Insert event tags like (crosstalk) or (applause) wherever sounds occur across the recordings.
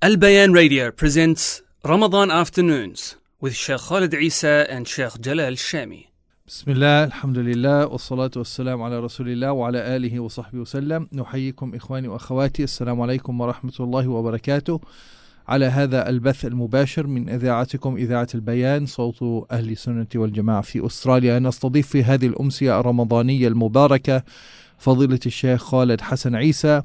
Al Bayan Radio presents Ramadan Afternoons with Sheikh Khalid Isa and Sheikh Jalal Shami. بسم الله الحمد لله والصلاة والسلام على رسول الله وعلى آله وصحبه وسلم. نحييكم إخواني وأخواتي. السلام عليكم ورحمة الله وبركاته. على هذا البث المباشر من إذاعتكم إذاعة البيان صوت أهل السنة والجماعة في أستراليا. نستضيف في هذه الأمسية الرمضانية المباركة فضيلة الشيخ خالد حسن عيسى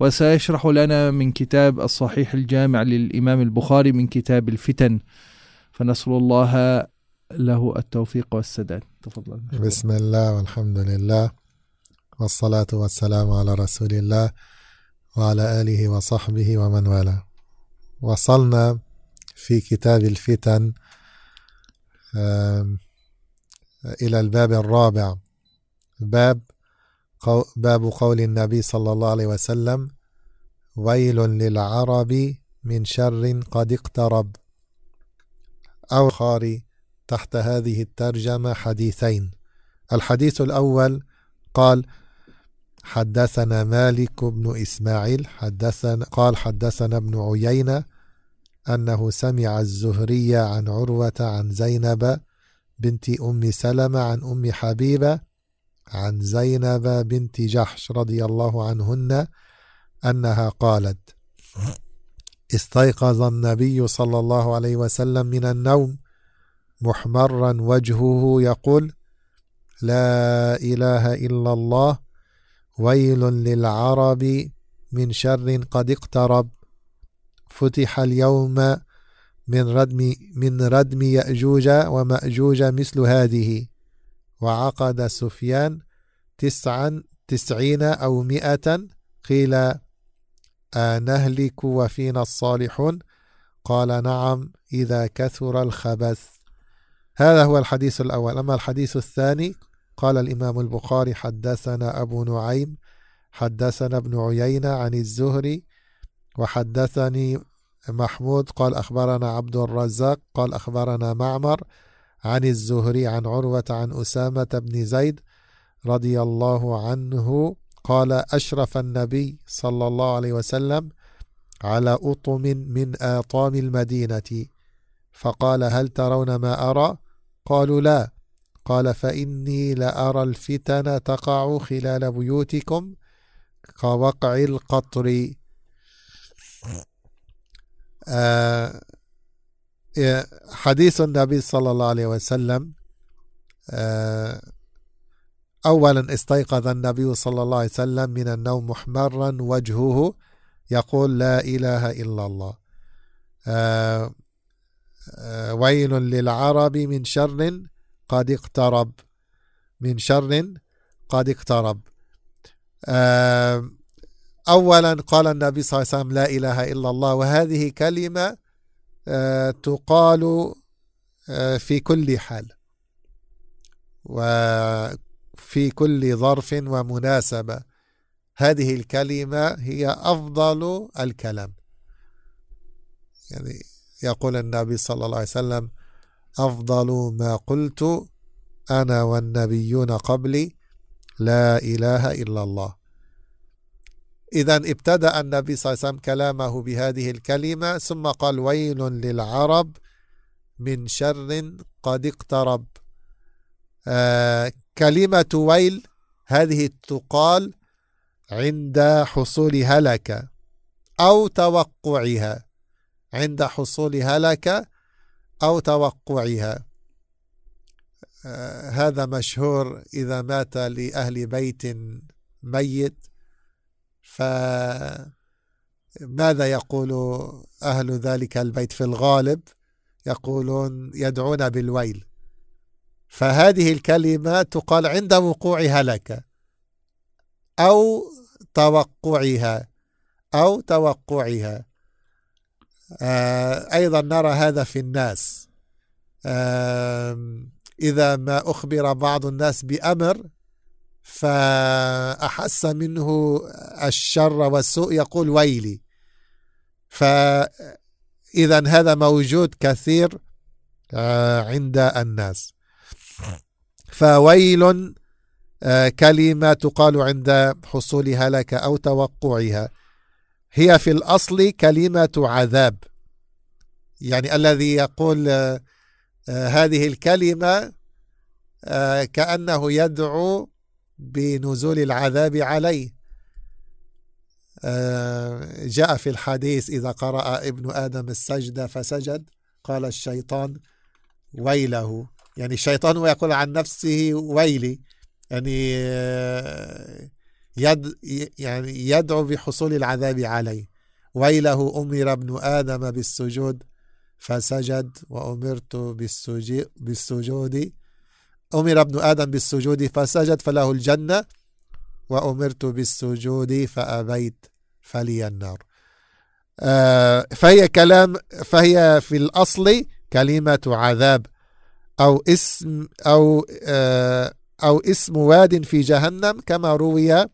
وسيشرح لنا من كتاب الصحيح الجامع للإمام البخاري من كتاب الفتن. فنسأل الله له التوفيق والسداد. تفضل. بسم الله والحمد لله والصلاة والسلام على رسول الله وعلى آله وصحبه ومن والاه. وصلنا في كتاب الفتن إلى الباب الرابع باب باب قول النبي صلى الله عليه وسلم ويل للعرب من شر قد اقترب. أو خاري تحت هذه الترجمة حديثين. الحديث الأول قال حدثنا مالك بن إسماعيل حدثنا قال حدثنا ابن عيينة أنه سمع الزهري عن عروة عن زينب بنت أم سلمة عن أم حبيبة عن زينب بنت جحش رضي الله عنهن أنها قالت استيقظ النبي صلى الله عليه وسلم من النوم محمرا وجهه يقول لا إله إلا الله ويل للعرب من شر قد اقترب. فتح اليوم من ردم من ردم يأجوج ومأجوج مثل هذه. وعقد سفيان تسعا تسعين أو مئة قيل أنهلك وفينا الصالحون. قال نعم إذا كثر الخبث. هذا هو الحديث الأول. أما الحديث الثاني قال الإمام البخاري حدثنا أبو نعيم حدثنا ابن عيينة عن الزهري وحدثني محمود. قال أخبرنا عبد الرزاق. قال أخبرنا معمر عن الزهري عن عروة عن أسامة بن زيد رضي الله عنه قال أشرف النبي صلى الله عليه وسلم على أطم من آطام المدينة. فقال هل ترون ما أرى؟ قالوا لا. قال فإني لأرى الفتن تقع خلال بيوتكم كوقع القطر. آه حديث النبي صلى الله عليه وسلم آه أولا استيقظ النبي صلى الله عليه وسلم من النوم محمرا وجهه يقول لا إله إلا الله. آه آه ويل للعرب من شر قد اقترب من شر قد اقترب. أولا قال النبي صلى الله عليه وسلم لا إله إلا الله وهذه كلمة تقال آه في كل حال. وفي كل ظرف ومناسبة. هذه الكلمة هي أفضل الكلام. يعني يقول النبي صلى الله عليه وسلم أفضل ما قلت أنا والنبيون قبلي لا إله إلا الله. إذا ابتدأ النبي صلى الله عليه وسلم كلامه بهذه الكلمة ثم قال ويل للعرب من شر قد اقترب. آه كلمة ويل هذه تقال عند حصول هلكة أو توقعها. عند حصول هلكة أو توقعها. آه هذا مشهور إذا مات لأهل بيت ميت. فماذا يقول أهل ذلك البيت في الغالب؟ يقولون يدعون بالويل. فهذه الكلمة تقال عند وقوع هلكة أو توقعها أو توقعها. أيضا نرى هذا في الناس. إذا ما أخبر بعض الناس بأمر فأحس منه الشر والسوء يقول ويلي. فإذا هذا موجود كثير عند الناس. فويل كلمة تقال عند حصول هلكة أو توقعها. هي في الأصل كلمة عذاب. يعني الذي يقول آه، آه، هذه الكلمة آه، كأنه يدعو بنزول العذاب عليه. جاء في الحديث إذا قرأ ابن آدم السجدة فسجد. قال الشيطان ويله. يعني الشيطان يقول عن نفسه ويلي. يعني يد يعني يدعو بحصول العذاب عليه. ويله أمر ابن آدم بالسجود فسجد وأمرت بالسجود أمر ابن آدم بالسجود فسجد فله الجنة وأمرت بالسجود فأبيت فلي النار. آه، فهي كلام فهي في الأصل كلمة عذاب أو اسم أو آه، أو اسم واد في جهنم كما روي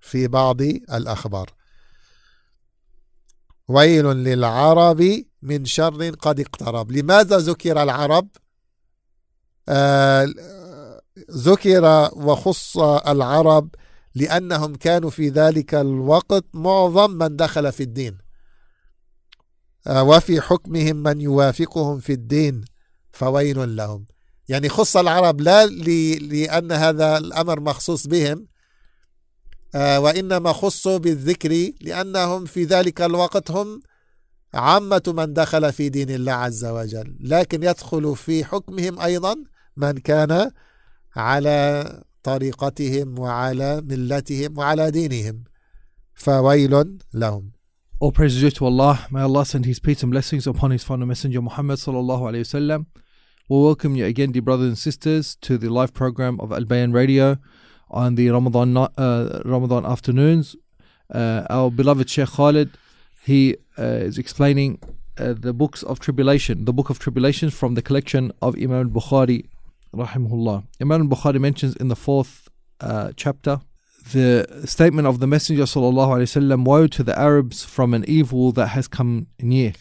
في بعض الأخبار. ويل للعرب من شر قد اقترب. لماذا ذكر العرب؟ آه ذكر وخص العرب لأنهم كانوا في ذلك الوقت معظم من دخل في الدين. آه وفي حكمهم من يوافقهم في الدين فويل لهم. يعني خص العرب لا لأن هذا الأمر مخصوص بهم آه، وإنما خصوا بالذكر لأنهم في ذلك الوقت هم عامة من دخل في دين الله عز وجل. لكن يدخل في حكمهم أيضا من كان على طريقتهم وعلى ملتهم وعلى دينهم فويل لهم All praise due to Allah. May Allah send His peace and blessings upon His final messenger Muhammad sallallahu alayhi wasallam. We welcome you again, dear brothers and sisters, to the live program of Al Bayan Radio. on the Ramadan uh, Ramadan afternoons. Uh, our beloved Sheikh Khalid, he uh, is explaining uh, the books of tribulation, the book of tribulations from the collection of Imam al-Bukhari, rahimahullah. Imam al-Bukhari mentions in the fourth uh, chapter the statement of the Messenger sallallahu alaihi wasallam, "Woe to the Arabs from an evil that has come near,"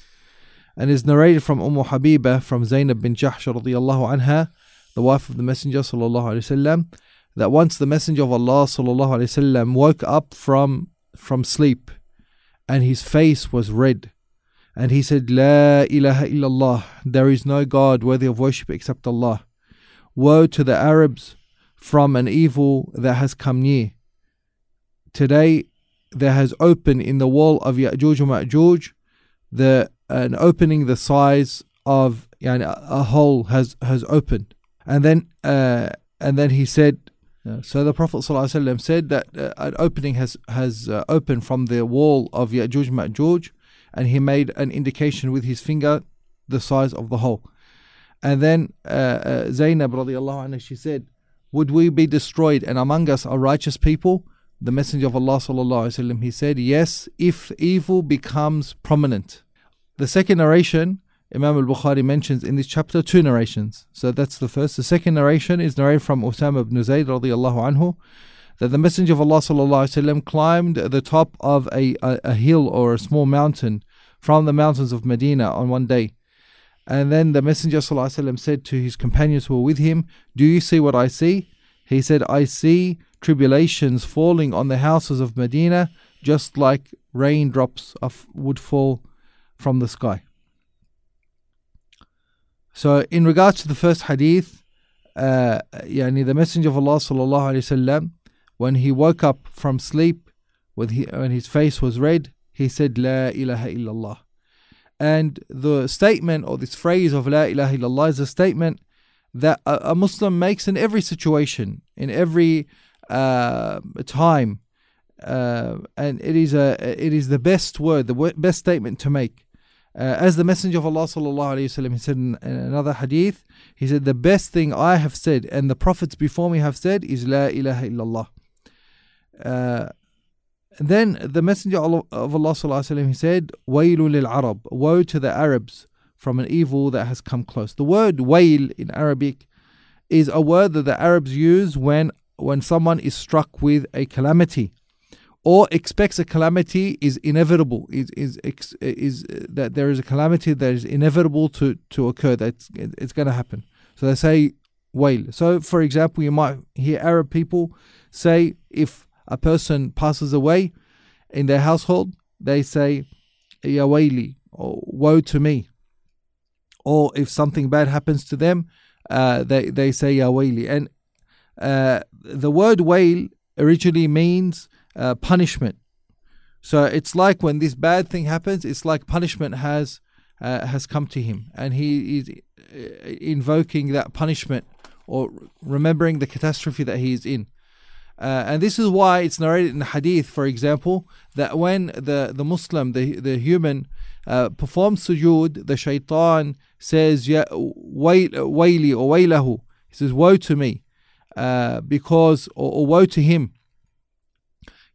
and is narrated from Umm Habiba from Zainab bin Jahsh radiyallahu anha, the wife of the Messenger sallallahu alaihi wasallam that once the Messenger of Allah وسلم, woke up from from sleep and his face was red and he said La ilaha illallah there is no God worthy of worship except Allah woe to the Arabs from an evil that has come near today there has opened in the wall of Ya'juj and Ma'juj the an opening the size of yani, a hole has has opened and then uh, and then he said so the Prophet ﷺ said that uh, an opening has has uh, opened from the wall of Ya'juj Ma'juj, and he made an indication with his finger the size of the hole. And then uh, uh, Zainab radiallahu anha, she said, Would we be destroyed and among us are righteous people? The Messenger of Allah sallallahu he said, Yes, if evil becomes prominent. The second narration Imam al Bukhari mentions in this chapter two narrations. So that's the first. The second narration is narrated from Usama ibn Zayd radiallahu anhu that the Messenger of Allah alaihi climbed the top of a, a, a hill or a small mountain from the mountains of Medina on one day. And then the Messenger said to his companions who were with him, Do you see what I see? He said, I see tribulations falling on the houses of Medina, just like raindrops of, would fall from the sky. So, in regards to the first hadith, uh, yani the Messenger of Allah sallallahu when he woke up from sleep, when, he, when his face was red, he said, "La ilaha illallah." And the statement or this phrase of La ilaha illallah is a statement that a, a Muslim makes in every situation, in every uh, time. Uh, and it is a it is the best word, the best statement to make. Uh, as the Messenger of Allah wasallam he said in, in, another hadith, he said, "The best thing I have said and the prophets before me have said is La ilaha illallah." Uh, then the Messenger of Allah wasallam he said, "Wailu lil Arab, woe to the Arabs from an evil that has come close." The word "wail" in Arabic is a word that the Arabs use when when someone is struck with a calamity or expects a calamity is inevitable is is is that there is a calamity that is inevitable to to occur that's it's going to happen. So they say wail so for example you might hear arab people say if a person passes away in their household they say, Yawaili, or woe to me. Or if something bad happens to them, uh, they, they say Yawaili. And uh, the word wail originally means uh, punishment. So it's like when this bad thing happens, it's like punishment has uh, has come to him, and he is uh, invoking that punishment or remembering the catastrophe that he is in. Uh, and this is why it's narrated in the hadith, for example, that when the, the Muslim, the, the human, uh, performs sujood, the shaitan says, Ya wayli or waylahu. He says, Woe to me, uh, because, or, or, woe to him.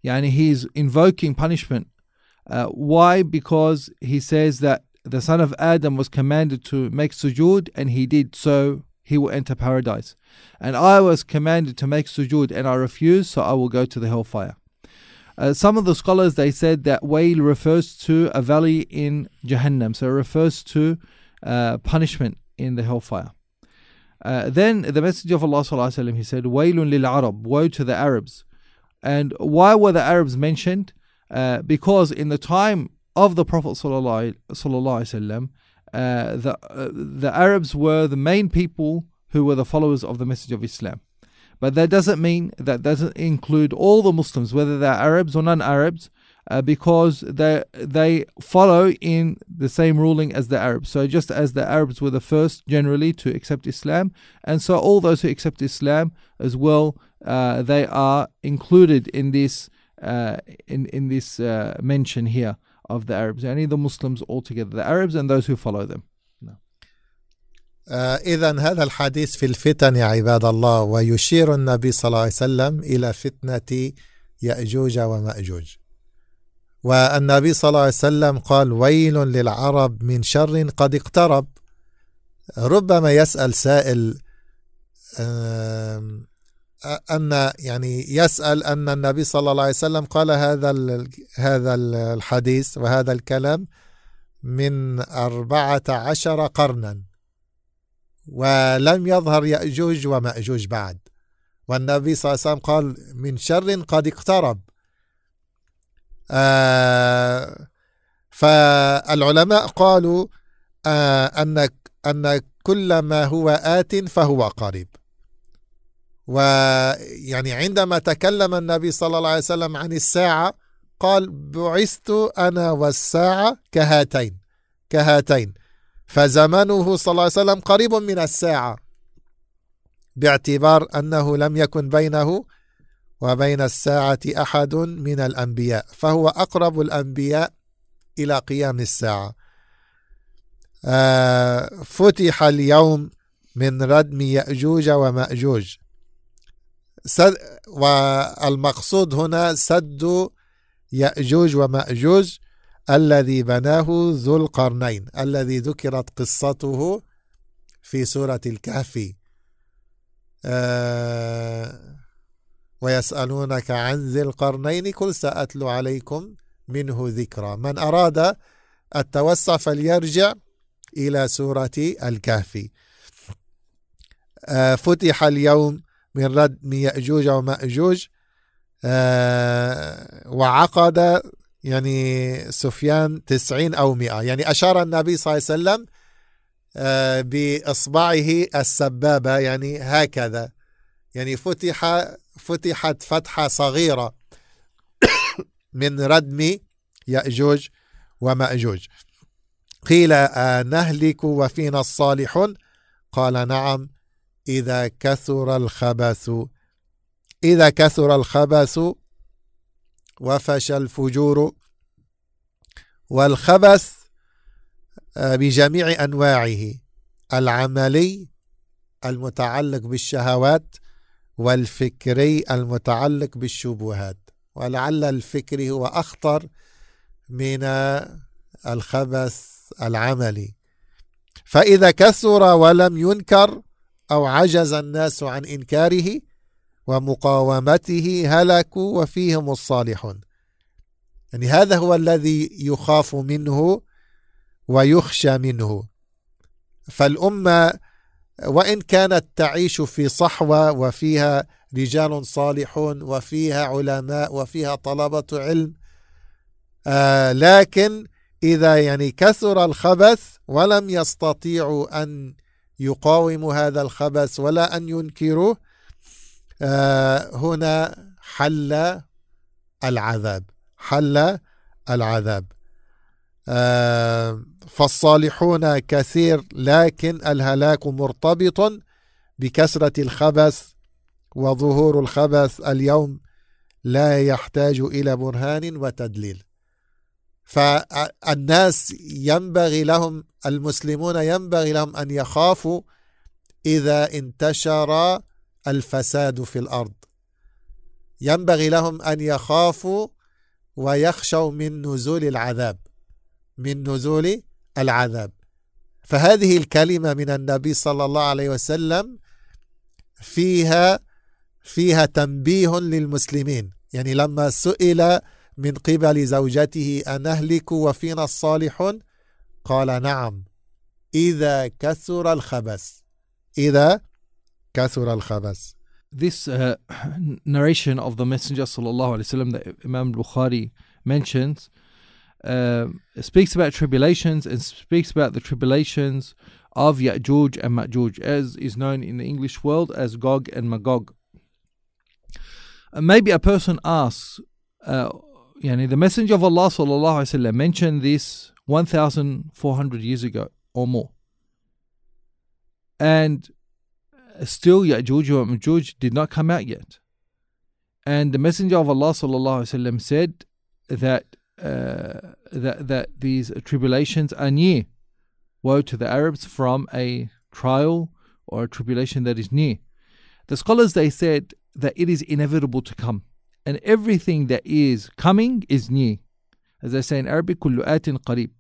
Yani he's invoking punishment. Uh, why? Because he says that the son of Adam was commanded to make sujood and he did so he will enter paradise and I was commanded to make sujood and I refused so I will go to the hellfire uh, some of the scholars they said that wail refers to a valley in Jahannam so it refers to uh, punishment in the hellfire uh, then the message of Allah وسلم, he said wailun lil arab woe to the Arabs and why were the Arabs mentioned uh, because in the time of the Prophet sallallahu uh, the uh, the Arabs were the main people who were the followers of the message of Islam. But that doesn't mean that doesn't include all the Muslims, whether they're Arabs or non-Arabs, uh, because they they follow in the same ruling as the Arabs. So just as the Arabs were the first generally to accept Islam, and so all those who accept Islam as well, uh, they are included in this uh, in in this uh, mention here of the Arabs, any the Muslims altogether, the Arabs and those who follow them. آه إذا هذا الحديث في الفتن يا عباد الله ويشير النبي صلى الله عليه وسلم إلى فتنة يأجوج ومأجوج. والنبي صلى الله عليه وسلم قال ويل للعرب من شر قد اقترب. ربما يسأل سائل أن يعني يسأل أن النبي صلى الله عليه وسلم قال هذا هذا الحديث وهذا الكلام من أربعة عشر قرنا ولم يظهر يأجوج ومأجوج بعد. والنبي صلى الله عليه وسلم قال من شر قد اقترب. آه فالعلماء قالوا آه أن أن كل ما هو آت فهو قريب. ويعني عندما تكلم النبي صلى الله عليه وسلم عن الساعة قال بعثت أنا والساعة كهاتين كهاتين. فزمنه صلى الله عليه وسلم قريب من الساعة باعتبار أنه لم يكن بينه وبين الساعة أحد من الأنبياء فهو أقرب الأنبياء إلى قيام الساعة. آه فتح اليوم من ردم يأجوج ومأجوج. سد والمقصود هنا سد يأجوج ومأجوج الذي بناه ذو القرنين الذي ذكرت قصته في سورة الكهف. آه ويسألونك عن ذي القرنين قل سأتلو عليكم منه ذكرى. من أراد التوسع فليرجع إلى سورة الكهف. آه فتح اليوم من ردم يأجوج ومأجوج آه وعقد يعني سفيان تسعين أو مئة. يعني أشار النبي صلى الله عليه وسلم آه بإصبعه السبابة يعني هكذا. يعني فتح فتحت فتحة صغيرة (coughs) من ردم يأجوج ومأجوج. قيل آه نهلك وفينا الصالحون؟ قال نعم. إذا كثر الخبث. إذا كثر الخبث وفشى الفجور. والخبث آه، بجميع أنواعه العملي المتعلق بالشهوات والفكري المتعلق بالشبهات. ولعل الفكري هو أخطر من الخبث العملي. فإذا كثر ولم ينكر أو عجز الناس عن إنكاره ومقاومته هلكوا وفيهم الصالحون. يعني هذا هو الذي يخاف منه ويخشى منه. فالأمة وإن كانت تعيش في صحوة وفيها رجال صالحون وفيها علماء وفيها طلبة علم آه لكن إذا يعني كثر الخبث ولم يستطيعوا أن يقاوموا هذا الخبث ولا أن ينكروه آه هنا حل العذاب حل العذاب. آه فالصالحون كثير لكن الهلاك مرتبط بكثرة الخبث وظهور الخبث اليوم لا يحتاج إلى برهان وتدليل. فالناس ينبغي لهم المسلمون ينبغي لهم أن يخافوا إذا انتشر الفساد في الأرض. ينبغي لهم أن يخافوا ويخشوا من نزول العذاب من نزول العذاب. فهذه الكلمة من النبي صلى الله عليه وسلم فيها فيها تنبيه للمسلمين. يعني لما سئل من قبل زوجته أنهلك وفينا الصالحون قال نعم إذا كثر الخبث إذا كثر الخبث This uh, (clears throat) narration of the Messenger sallallahu alaihi wasallam that Imam Bukhari mentions uh, speaks about tribulations and speaks about the tribulations of Ya'juj and Ma'juj, as is known in the English world as Gog and Magog. And maybe a person asks, uh, yani the Messenger of Allah sallallahu alaihi wasallam mentioned this 1,400 years ago or more, and still Ya'juj and Ma'juj did not come out yet. And the Messenger of Allah sallallahu alaihi wasallam said that uh, that that these tribulations are near. Woe to the Arabs from a trial or a tribulation that is near. The scholars they said that it is inevitable to come, and everything that is coming is near. As they say in Arabic, kullu atin qarib.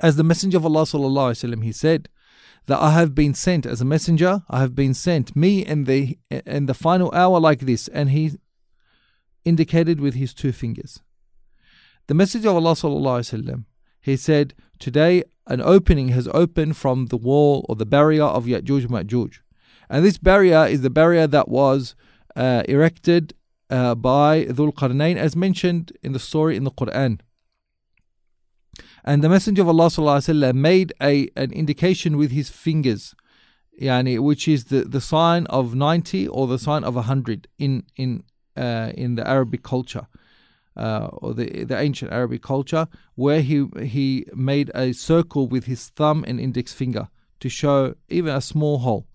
As the Messenger of Allah sallallahu alaihi he said that I have been sent as a messenger. I have been sent me in the in the final hour like this, and he indicated with his two fingers. The Messenger of Allah sallallahu alaihi he said, Today an opening has opened from the wall or the barrier of Ya'juj Ma'juj. And this barrier is the barrier that was uh, erected uh, by Dhul Qarnayn, as mentioned in the story in the Quran. And the Messenger of Allah وسلم, made a, an indication with his fingers, yani, which is the, the sign of 90 or the sign of 100 in, in, uh, in the Arabic culture. Uh, or the the ancient Arabic culture, where he he made a circle with his thumb and index finger to show even a small hole.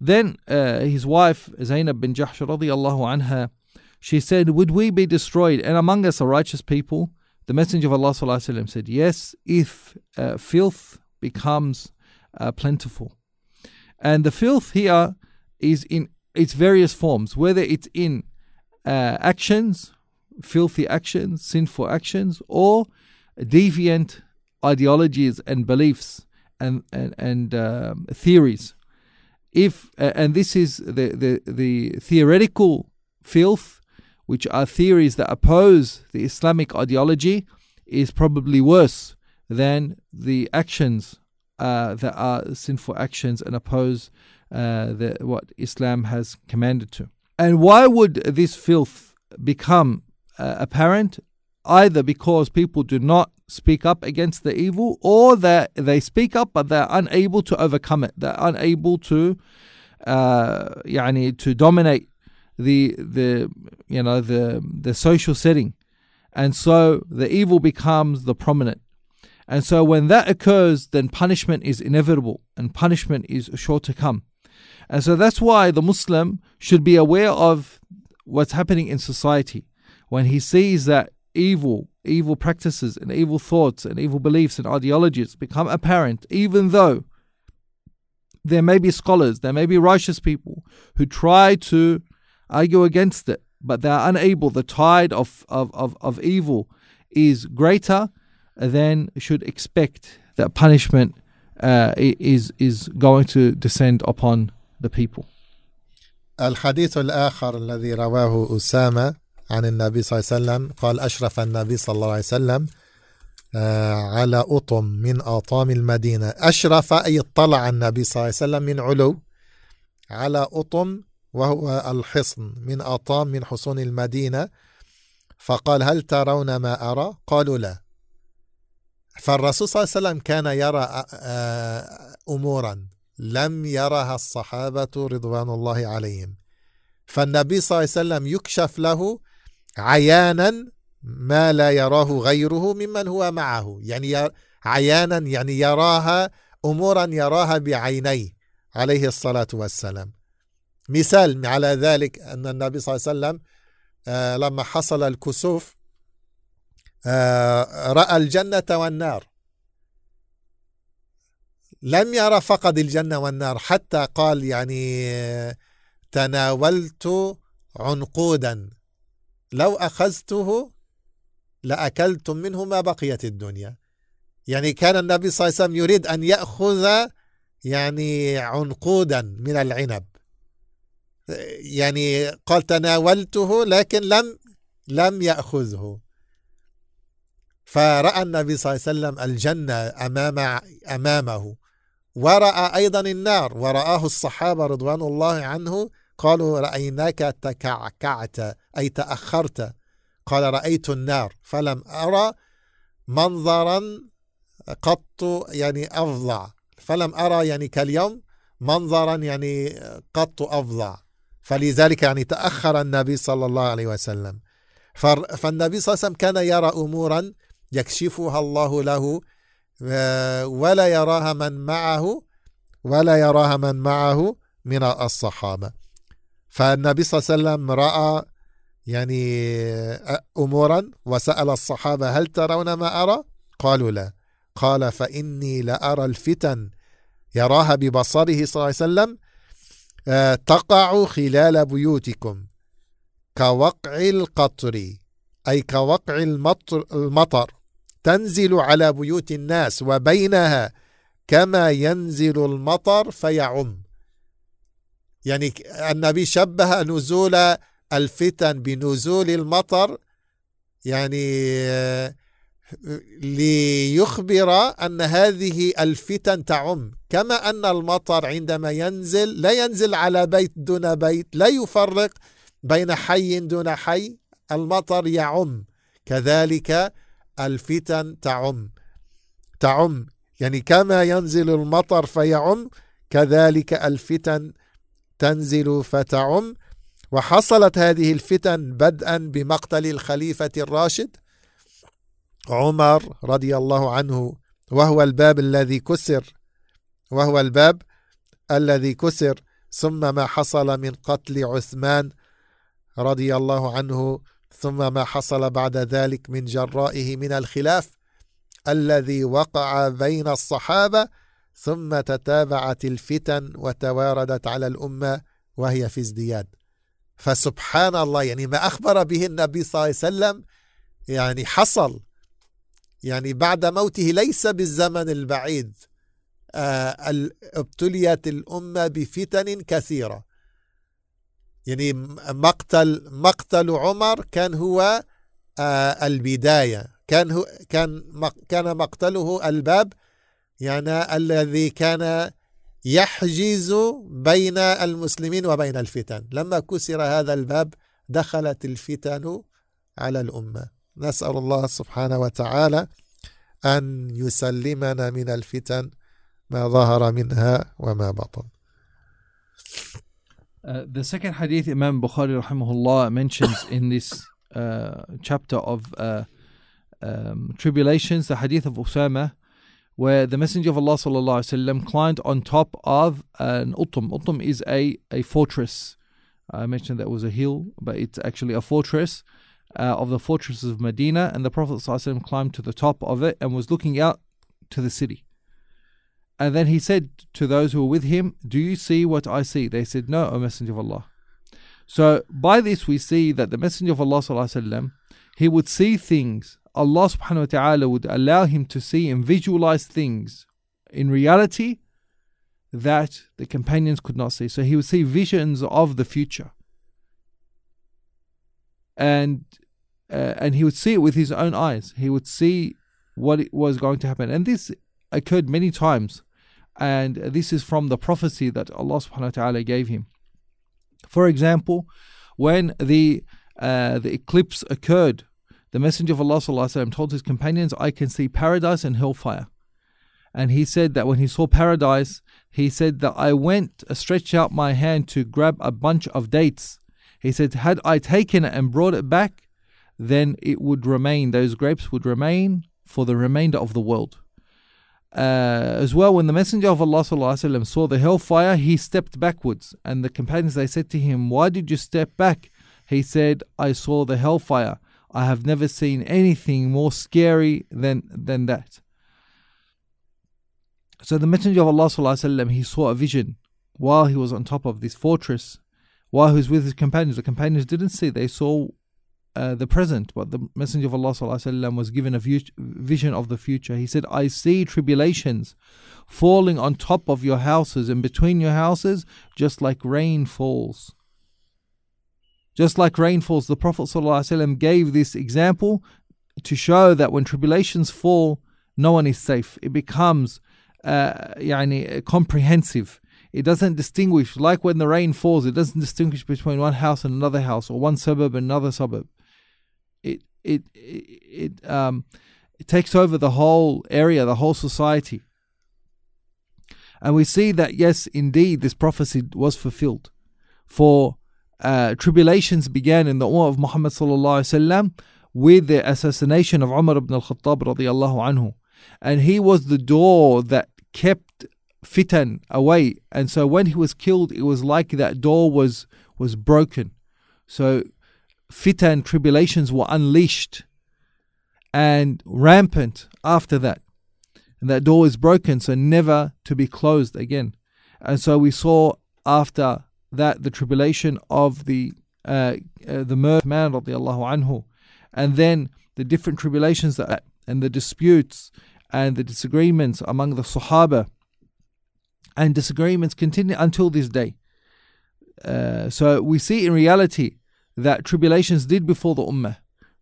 Then uh, his wife Zainab bin Jahsh radiallahu anha, she said, "Would we be destroyed? And among us are righteous people." The Messenger of Allah وسلم, said, "Yes, if uh, filth becomes uh, plentiful." And the filth here is in its various forms, whether it's in uh, actions filthy actions, sinful actions, or deviant ideologies and beliefs and and, and um, theories. If and this is the, the the theoretical filth, which are theories that oppose the Islamic ideology, is probably worse than the actions uh, that are sinful actions and oppose uh, the, what Islam has commanded to. And why would this filth become uh, apparent either because people do not speak up against the evil or that they speak up but they're unable to overcome it they're unable to uh, يعني, to dominate the the you know the the social setting and so the evil becomes the prominent and so when that occurs then punishment is inevitable and punishment is sure to come and so that's why the muslim should be aware of what's happening in society when he sees that evil, evil practices and evil thoughts and evil beliefs and ideologies become apparent, even though there may be scholars, there may be righteous people who try to argue against it, but they are unable. The tide of, of, of, of evil is greater, then should expect that punishment uh, is, is going to descend upon the people. الحديث الآخر الذي رواه أسامة عن النبي صلى الله عليه وسلم قال أشرف النبي صلى الله عليه وسلم آه، على أطم من أطام المدينة. أشرف أي اطلع النبي صلى الله عليه وسلم من علو على أطم وهو الحصن من أطام من حصون المدينة. فقال هل ترون ما أرى؟ قالوا لا. فالرسول صلى الله عليه وسلم كان يرى آه، أمورا لم يرها الصحابة رضوان الله عليهم. فالنبي صلى الله عليه وسلم يكشف له عيانا ما لا يراه غيره ممن هو معه. يعني عيانا يعني يراها أمورا يراها بعينيه عليه الصلاة والسلام. مثال على ذلك أن النبي صلى الله عليه وسلم آه، لما حصل الكسوف آه، رأى الجنة والنار. لم يرى فقط الجنة والنار حتى قال يعني تناولت عنقودا. لو أخذته لاكلتم منه ما بقيت الدنيا. يعني كان النبي صلى الله عليه وسلم يريد أن يأخذ يعني عنقودا من العنب. يعني قال تناولته لكن لم لم يأخذه. فرأى النبي صلى الله عليه وسلم الجنة أمام أمامه. ورأى أيضا النار. ورآه الصحابة رضوان الله عنه قالوا رأيناك تكعكعت. أي تأخرت. قال رأيت النار. فلم أرى منظرا قط يعني أفظع. فلم أرى يعني كاليوم منظرا يعني قط أفظع. فلذلك يعني تأخر النبي صلى الله عليه وسلم. فالنبي صلى الله عليه وسلم كان يرى أمورا يكشفها الله له آه، ولا يراها من معه ولا يراها من معه من الصحابة. فالنبي صلى الله عليه وسلم رأى يعني أمورا وسأل الصحابة هل ترون ما أرى؟ قالوا لا. قال فإني لأرى الفتن يراها ببصره صلى الله عليه وسلم تقع خلال بيوتكم كوقع القطر أي كوقع المطر تنزل على بيوت الناس وبينها كما ينزل المطر فيعم. يعني النبي شبه نزول الفتن بنزول المطر يعني آه، ليخبر أن هذه الفتن تعم. كما أن المطر عندما ينزل لا ينزل على بيت دون بيت لا يفرق بين حي دون حي المطر يعم. كذلك الفتن تعم. تعم. يعني كما ينزل المطر فيعم كذلك الفتن تنزل فتعم. وحصلت هذه الفتن بدءا بمقتل الخليفة الراشد عمر رضي الله عنه وهو الباب الذي كسر وهو الباب الذي كسر ثم ما حصل من قتل عثمان رضي الله عنه ثم ما حصل بعد ذلك من جرائه من الخلاف الذي وقع بين الصحابة ثم تتابعت الفتن وتواردت على الأمة وهي في ازدياد. فسبحان الله يعني ما أخبر به النبي صلى الله عليه وسلم يعني حصل. يعني بعد موته ليس بالزمن البعيد. آه، ابتليت الأمة بفتن كثيرة. يعني مقتل مقتل عمر كان هو آه، البداية. كان هو كان كان مقتله الباب يعني الذي كان يحجز بين المسلمين وبين الفتن. لما كسر هذا الباب دخلت الفتن على الأمة. نسأل الله سبحانه وتعالى أن يسلمنا من الفتن ما ظهر منها وما بطن. Uh, the second hadith Imam Bukhari rahimahullah mentions (coughs) in this uh, chapter of uh, um, tribulations, the hadith of Usama, where the Messenger of Allah wasallam climbed on top of an utum. Utum is a, a fortress. I mentioned that was a hill, but it's actually a fortress uh, of the fortresses of Medina, and the Prophet ﷺ climbed to the top of it and was looking out to the city. And then he said to those who were with him, Do you see what I see? They said, No, O Messenger of Allah. So by this we see that the Messenger of Allah ﷺ, he would see things. Allah subhanahu wa ta'ala would allow him to see and visualize things in reality that the companions could not see. So he would see visions of the future. And uh, and he would see it with his own eyes. He would see what was going to happen, and this occurred many times. And this is from the prophecy that Allah Subhanahu wa Taala gave him. For example, when the uh, the eclipse occurred the Messenger of Allah وسلم, told his companions, I can see paradise and hellfire. And he said that when he saw paradise, he said that I went, uh, stretched out my hand to grab a bunch of dates. He said, had I taken it and brought it back, then it would remain, those grapes would remain for the remainder of the world. Uh, as well, when the Messenger of Allah وسلم, saw the hellfire, he stepped backwards. And the companions, they said to him, Why did you step back? He said, I saw the hellfire. I have never seen anything more scary than, than that. So the Messenger of Allah وسلم, he saw a vision while he was on top of this fortress, while he was with his companions. The companions didn't see, they saw uh, the present, but the Messenger of Allah وسلم, was given a view, vision of the future. He said, I see tribulations falling on top of your houses and between your houses, just like rain falls. Just like rain falls, the Prophet ﷺ gave this example to show that when tribulations fall, no one is safe. It becomes uh, يعني, comprehensive. It doesn't distinguish, like when the rain falls, it doesn't distinguish between one house and another house or one suburb and another suburb. It it it, it um it takes over the whole area, the whole society. And we see that yes, indeed, this prophecy was fulfilled. For uh, tribulations began in the Ummah of Muhammad sallallahu with the assassination of Umar ibn al-Khattab radiallahu anhu. And he was the door that kept fitan away. And so when he was killed, it was like that door was was broken. So fitan tribulations were unleashed and rampant after that. And that door is broken, so never to be closed again. And so we saw after that the tribulation of the uh, uh, the murder man radiallahu anhu, and then the different tribulations that and the disputes and the disagreements among the Sahaba, and disagreements continue until this day. Uh, so we see in reality that tribulations did before the ummah.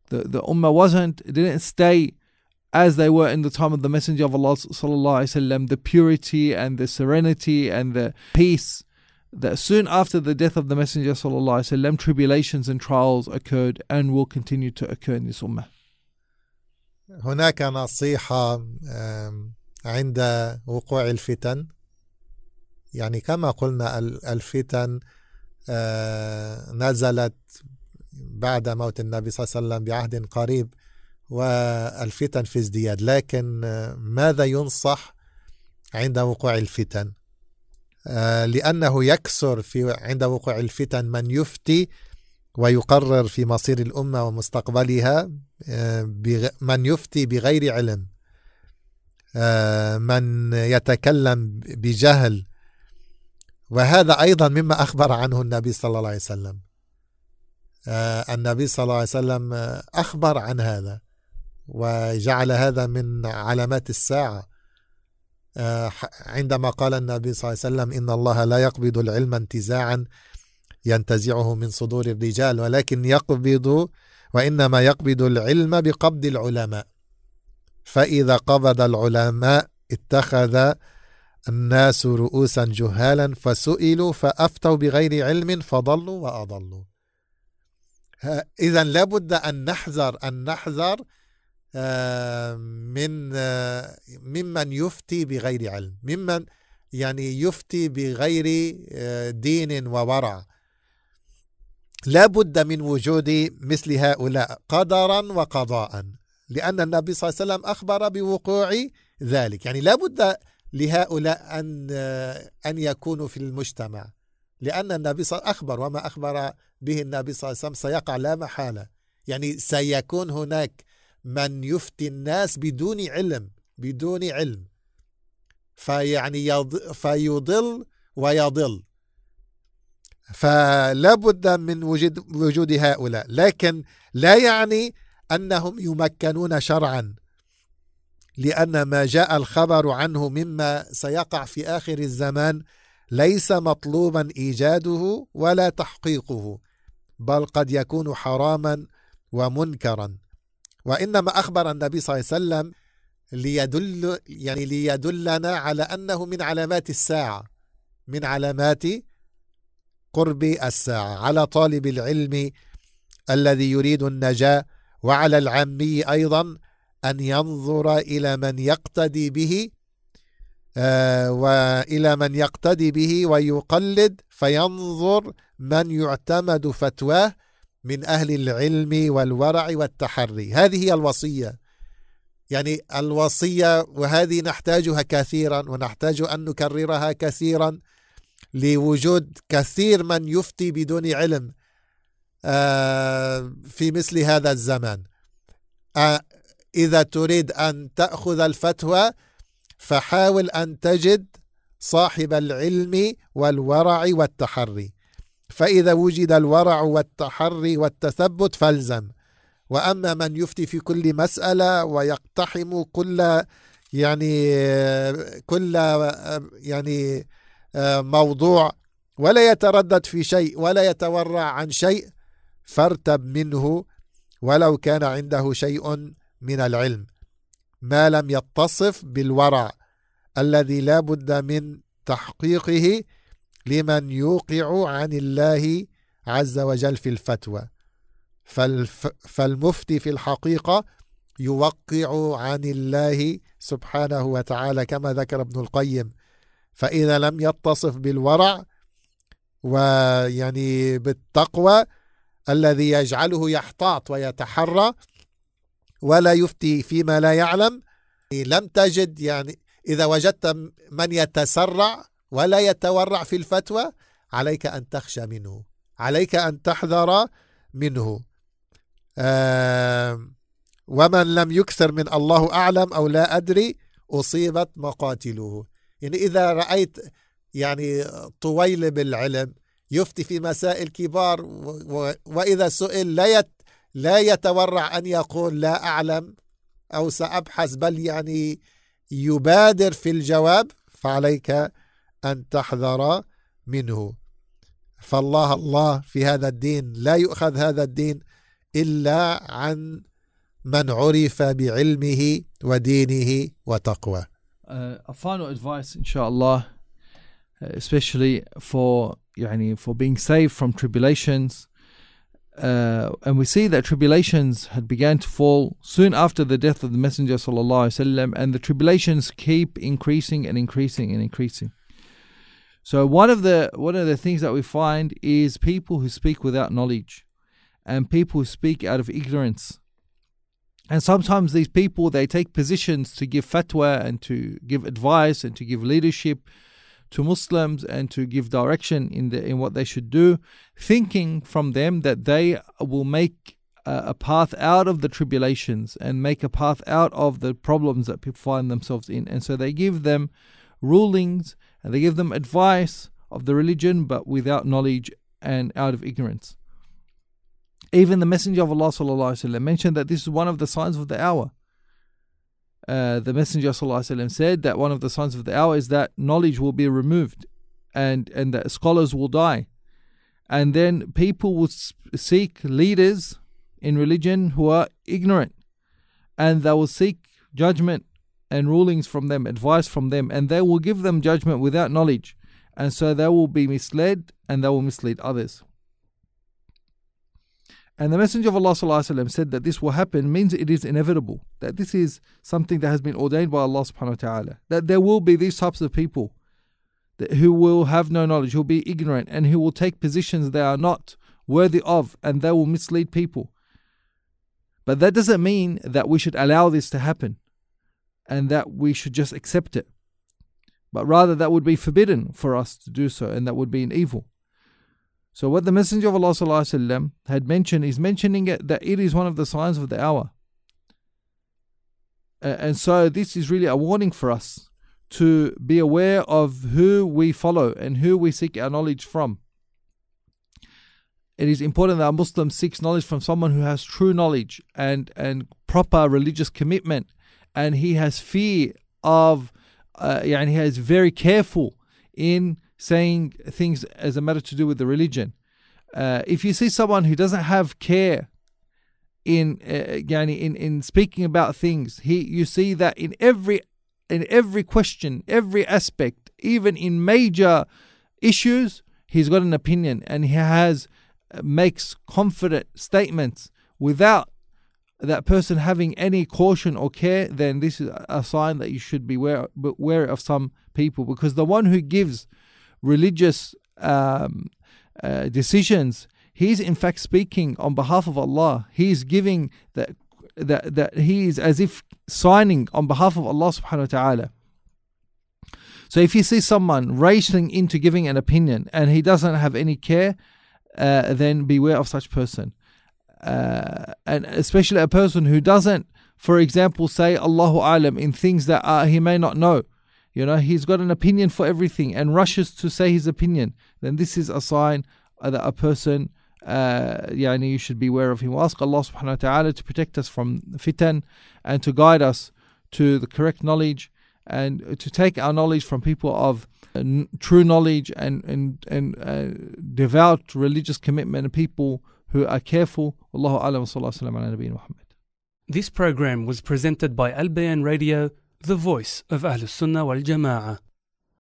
The the ummah wasn't didn't stay as they were in the time of the Messenger of Allah sallallahu alaihi wasallam. The purity and the serenity and the peace That soon after the death of the Messenger وسلم, tribulations and trials occurred and will continue to occur in this Ummah. هناك نصيحة عند وقوع الفتن. يعني كما قلنا الفتن نزلت بعد موت النبي صلى الله عليه وسلم بعهد قريب والفتن في ازدياد. لكن ماذا ينصح عند وقوع الفتن؟ لأنه يكثر في عند وقوع الفتن من يفتي ويقرر في مصير الأمة ومستقبلها من يفتي بغير علم. من يتكلم بجهل. وهذا أيضا مما أخبر عنه النبي صلى الله عليه وسلم. النبي صلى الله عليه وسلم أخبر عن هذا وجعل هذا من علامات الساعة. عندما قال النبي صلى الله عليه وسلم إن الله لا يقبض العلم انتزاعا ينتزعه من صدور الرجال ولكن يقبض وإنما يقبض العلم بقبض العلماء. فإذا قبض العلماء اتخذ الناس رؤوسا جهالا فسئلوا فأفتوا بغير علم فضلوا وأضلوا. إذا لابد أن نحذر أن نحذر من ممن يفتي بغير علم ممن يعني يفتي بغير دين وورع. لا بد من وجود مثل هؤلاء قدرا وقضاء لأن النبي صلى الله عليه وسلم أخبر بوقوع ذلك. يعني لا بد لهؤلاء أن أن يكونوا في المجتمع لأن النبي صلى الله عليه وسلم أخبر وما أخبر به النبي صلى الله عليه وسلم سيقع لا محالة. يعني سيكون هناك من يفتي الناس بدون علم بدون علم. فيعني يض... فيضل ويضل. فلا بد من وجود وجود هؤلاء. لكن لا يعني أنهم يمكنون شرعا لأن ما جاء الخبر عنه مما سيقع في آخر الزمان ليس مطلوبا إيجاده ولا تحقيقه بل قد يكون حراما ومنكرا. وإنما أخبر النبي صلى الله عليه وسلم ليدل يعني ليدلنا على أنه من علامات الساعة من علامات قرب الساعة على طالب العلم الذي يريد النجاة وعلى العامي أيضا أن ينظر إلى من يقتدي به آه، وإلى من يقتدي به ويقلد فينظر من يعتمد فتواه من أهل العلم والورع والتحري. هذه هي الوصية. يعني الوصية وهذه نحتاجها كثيرا ونحتاج أن نكررها كثيرا لوجود كثير من يفتي بدون علم آه، في مثل هذا الزمان. آه، إذا تريد أن تأخذ الفتوى فحاول أن تجد صاحب العلم والورع والتحري. فإذا وجد الورع والتحري والتثبت فالزم. وأما من يفتي في كل مسألة ويقتحم كل يعني كل يعني موضوع ولا يتردد في شيء ولا يتورع عن شيء فارتب منه ولو كان عنده شيء من العلم. ما لم يتصف بالورع الذي لا بد من تحقيقه لمن يوقع عن الله عز وجل في الفتوى. فالف فالمفتي في الحقيقة يوقع عن الله سبحانه وتعالى كما ذكر ابن القيم. فإذا لم يتصف بالورع ويعني بالتقوى الذي يجعله يحتاط ويتحرى ولا يفتي فيما لا يعلم لم تجد يعني إذا وجدت من يتسرع ولا يتورع في الفتوى عليك أن تخشى منه. عليك أن تحذر منه. ومن لم يكثر من الله أعلم أو لا أدري أصيبت مقاتله. يعني إذا رأيت يعني طويل بالعلم يفتي في مسائل كبار وإذا سئل لا يت لا يتورع أن يقول لا أعلم أو سأبحث بل يعني يبادر في الجواب فعليك أن تحذر منه فالله الله في هذا الدين لا يؤخذ هذا الدين إلا عن من عرف بعلمه ودينه وتقوى uh, a final advice inshallah especially for يعني for being saved from tribulations uh, and we see that tribulations had began to fall soon after the death of the Messenger وسلم, and the tribulations keep increasing and increasing and increasing. So one of the one of the things that we find is people who speak without knowledge, and people who speak out of ignorance. And sometimes these people they take positions to give fatwa and to give advice and to give leadership to Muslims and to give direction in the in what they should do, thinking from them that they will make a, a path out of the tribulations and make a path out of the problems that people find themselves in. And so they give them rulings and they give them advice of the religion, but without knowledge and out of ignorance. Even the Messenger of Allah وسلم, mentioned that this is one of the signs of the hour. Uh, the Messenger وسلم, said that one of the signs of the hour is that knowledge will be removed and, and that scholars will die. And then people will seek leaders in religion who are ignorant and they will seek judgment and rulings from them, advice from them, and they will give them judgment without knowledge. And so they will be misled and they will mislead others. And the Messenger of Allah وسلم, said that this will happen means it is inevitable, that this is something that has been ordained by Allah subhanahu wa ta'ala. That there will be these types of people that, who will have no knowledge, who will be ignorant, and who will take positions they are not worthy of, and they will mislead people. But that doesn't mean that we should allow this to happen and that we should just accept it. But rather, that would be forbidden for us to do so, and that would be an evil. So what the Messenger of Allah وسلم, had mentioned is mentioning it that it is one of the signs of the hour. Uh, and so this is really a warning for us to be aware of who we follow and who we seek our knowledge from. It is important that a Muslim seeks knowledge from someone who has true knowledge and, and proper religious commitment, and he has fear of, uh, and he is very careful in saying things as a matter to do with the religion. Uh, if you see someone who doesn't have care in uh, in in speaking about things, he you see that in every in every question, every aspect, even in major issues, he's got an opinion and he has uh, makes confident statements without that person having any caution or care, then this is a sign that you should be wary of some people because the one who gives religious um, uh, decisions, he's in fact speaking on behalf of Allah. He's giving that that that he is as if signing on behalf of Allah subhanahu wa ta'ala. So if you see someone racing into giving an opinion and he doesn't have any care, uh, then beware of such person. Uh, and especially a person who doesn't, for example, say Allahu Alam in things that uh, he may not know. You know, he's got an opinion for everything and rushes to say his opinion. Then this is a sign that a person, uh, yani you should be aware of him. We'll ask Allah subhanahu wa ta'ala to protect us from fitan and to guide us to the correct knowledge and to take our knowledge from people of uh, true knowledge and and and uh, devout religious commitment and people who are careful. Allahu alam sallallahu alaihi Muhammad. This program was presented by Al Bayan Radio, the voice of Ahlus Sunnah wal Jama'ah.